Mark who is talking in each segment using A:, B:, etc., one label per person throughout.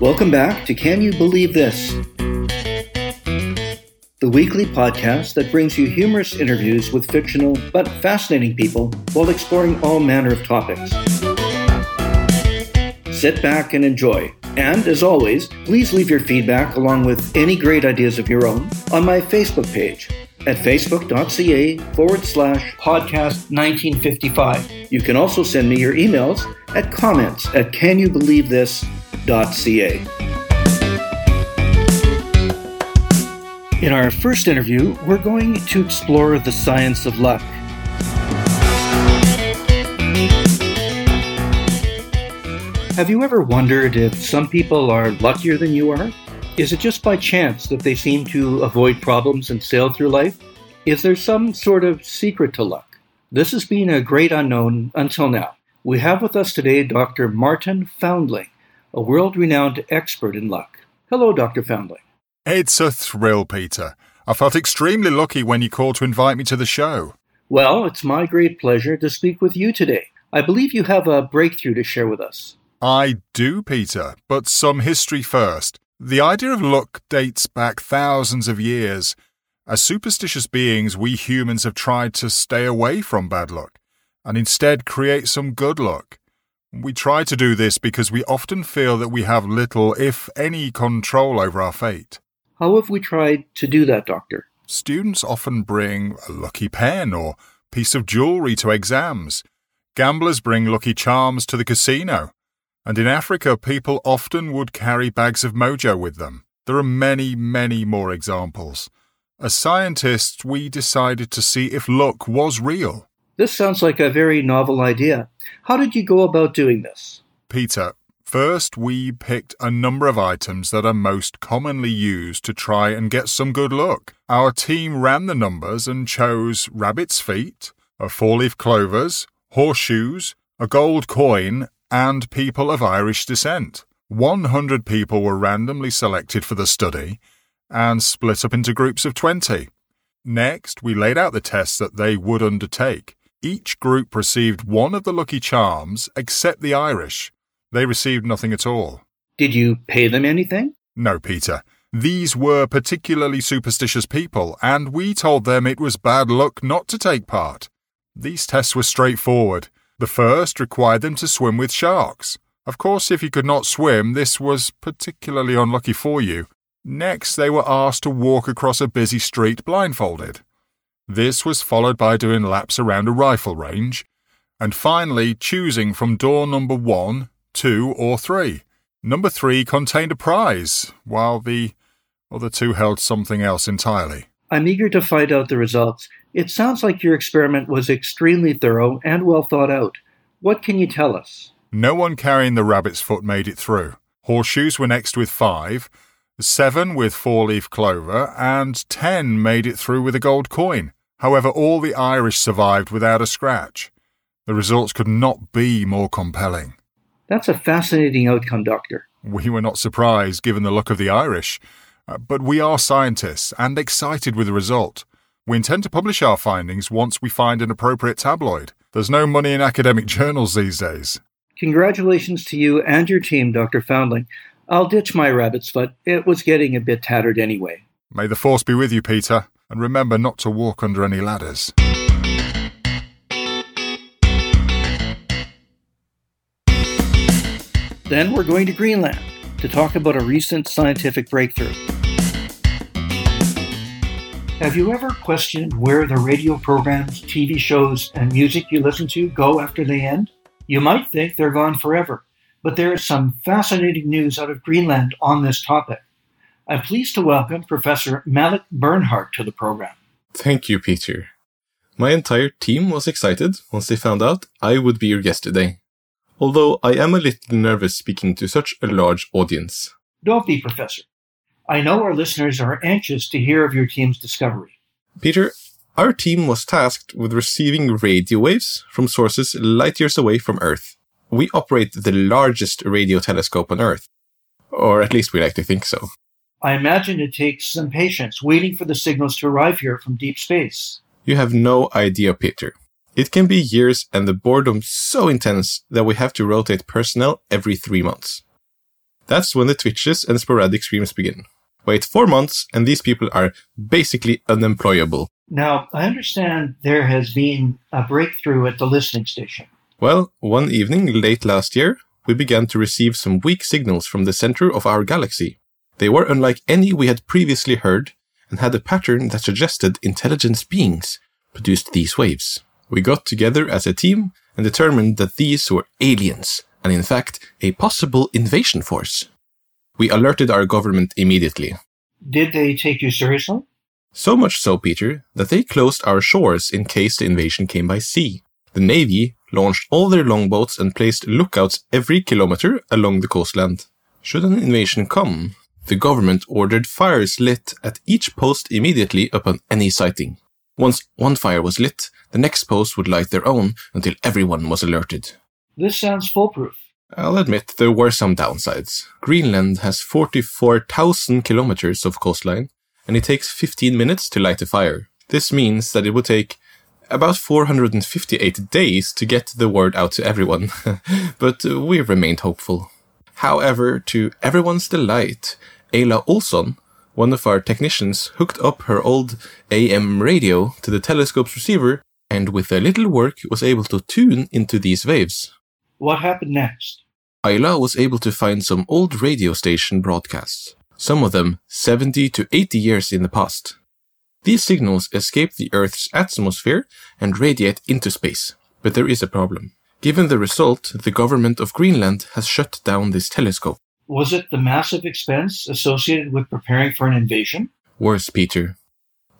A: Welcome back to Can You Believe This? The weekly podcast that brings you humorous interviews with fictional but fascinating people while exploring all manner of topics. Sit back and enjoy. And as always, please leave your feedback along with any great ideas of your own on my Facebook page at facebook.ca forward slash podcast 1955. You can also send me your emails at comments at In our first interview, we're going to explore the science of luck. Have you ever wondered if some people are luckier than you are? Is it just by chance that they seem to avoid problems and sail through life? Is there some sort of secret to luck? This has been a great unknown until now. We have with us today Dr. Martin Foundling, a world renowned expert in luck. Hello, Dr. Foundling.
B: It's a thrill, Peter. I felt extremely lucky when you called to invite me to the show.
A: Well, it's my great pleasure to speak with you today. I believe you have a breakthrough to share with us.
B: I do, Peter, but some history first. The idea of luck dates back thousands of years. As superstitious beings, we humans have tried to stay away from bad luck and instead create some good luck. We try to do this because we often feel that we have little, if any, control over our fate.
A: How have we tried to do that, Doctor?
B: Students often bring a lucky pen or piece of jewelry to exams. Gamblers bring lucky charms to the casino. And in Africa, people often would carry bags of mojo with them. There are many, many more examples. As scientists, we decided to see if luck was real.
A: This sounds like a very novel idea. How did you go about doing this?
B: Peter, first we picked a number of items that are most commonly used to try and get some good luck. Our team ran the numbers and chose rabbit's feet, a four leaf clovers, horseshoes, a gold coin, and people of Irish descent. 100 people were randomly selected for the study and split up into groups of 20. Next, we laid out the tests that they would undertake. Each group received one of the lucky charms except the Irish. They received nothing at all.
A: Did you pay them anything?
B: No, Peter. These were particularly superstitious people, and we told them it was bad luck not to take part. These tests were straightforward. The first required them to swim with sharks. Of course, if you could not swim, this was particularly unlucky for you. Next, they were asked to walk across a busy street blindfolded. This was followed by doing laps around a rifle range, and finally choosing from door number one, two, or three. Number three contained a prize, while the other two held something else entirely.
A: I'm eager to find out the results. It sounds like your experiment was extremely thorough and well thought out. What can you tell us?
B: No one carrying the rabbit's foot made it through. Horseshoes were next with five, seven with four leaf clover, and ten made it through with a gold coin. However, all the Irish survived without a scratch. The results could not be more compelling.
A: That's a fascinating outcome, Doctor.
B: We were not surprised given the luck of the Irish, uh, but we are scientists and excited with the result. We intend to publish our findings once we find an appropriate tabloid. There's no money in academic journals these days.
A: Congratulations to you and your team, Dr. Foundling. I'll ditch my rabbit's foot. It was getting a bit tattered anyway.
B: May the force be with you, Peter, and remember not to walk under any ladders.
A: Then we're going to Greenland to talk about a recent scientific breakthrough. Have you ever questioned where the radio programs, TV shows, and music you listen to go after they end? You might think they're gone forever, but there is some fascinating news out of Greenland on this topic. I'm pleased to welcome Professor Malik Bernhardt to the program.
C: Thank you, Peter. My entire team was excited once they found out I would be your guest today, although I am a little nervous speaking to such a large audience.
A: Don't be, Professor. I know our listeners are anxious to hear of your team's discovery.
C: Peter, our team was tasked with receiving radio waves from sources light years away from Earth. We operate the largest radio telescope on Earth. Or at least we like to think so.
A: I imagine it takes some patience waiting for the signals to arrive here from deep space.
C: You have no idea, Peter. It can be years and the boredom so intense that we have to rotate personnel every three months. That's when the twitches and sporadic screams begin. Wait four months, and these people are basically unemployable.
A: Now, I understand there has been a breakthrough at the listening station.
C: Well, one evening late last year, we began to receive some weak signals from the center of our galaxy. They were unlike any we had previously heard and had a pattern that suggested intelligent beings produced these waves. We got together as a team and determined that these were aliens, and in fact, a possible invasion force. We alerted our government immediately.
A: Did they take you seriously?
C: So much so, Peter, that they closed our shores in case the invasion came by sea. The Navy launched all their longboats and placed lookouts every kilometer along the coastland. Should an invasion come, the government ordered fires lit at each post immediately upon any sighting. Once one fire was lit, the next post would light their own until everyone was alerted.
A: This sounds foolproof.
C: I'll admit there were some downsides. Greenland has 44,000 kilometers of coastline, and it takes 15 minutes to light a fire. This means that it would take about 458 days to get the word out to everyone, but we remained hopeful. However, to everyone's delight, Ayla Olson, one of our technicians, hooked up her old AM radio to the telescope's receiver and with a little work was able to tune into these waves.
A: What happened next?
C: Ayla was able to find some old radio station broadcasts, some of them 70 to 80 years in the past. These signals escape the Earth's atmosphere and radiate into space, but there is a problem. Given the result, the government of Greenland has shut down this telescope.
A: Was it the massive expense associated with preparing for an invasion?
C: Worse, Peter.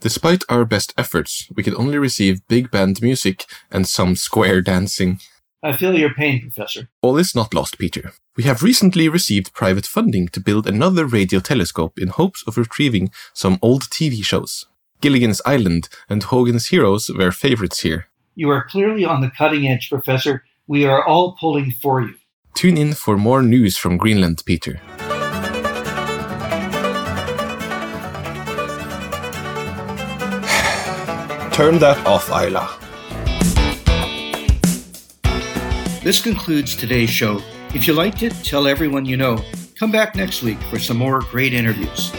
C: Despite our best efforts, we could only receive big band music and some square dancing.
A: I feel your pain, Professor.
C: All is not lost, Peter. We have recently received private funding to build another radio telescope in hopes of retrieving some old TV shows. Gilligan's Island and Hogan's Heroes were favorites here.
A: You are clearly on the cutting edge, Professor. We are all pulling for you.
C: Tune in for more news from Greenland, Peter. Turn that off, Ayla.
A: This concludes today's show. If you liked it, tell everyone you know. Come back next week for some more great interviews.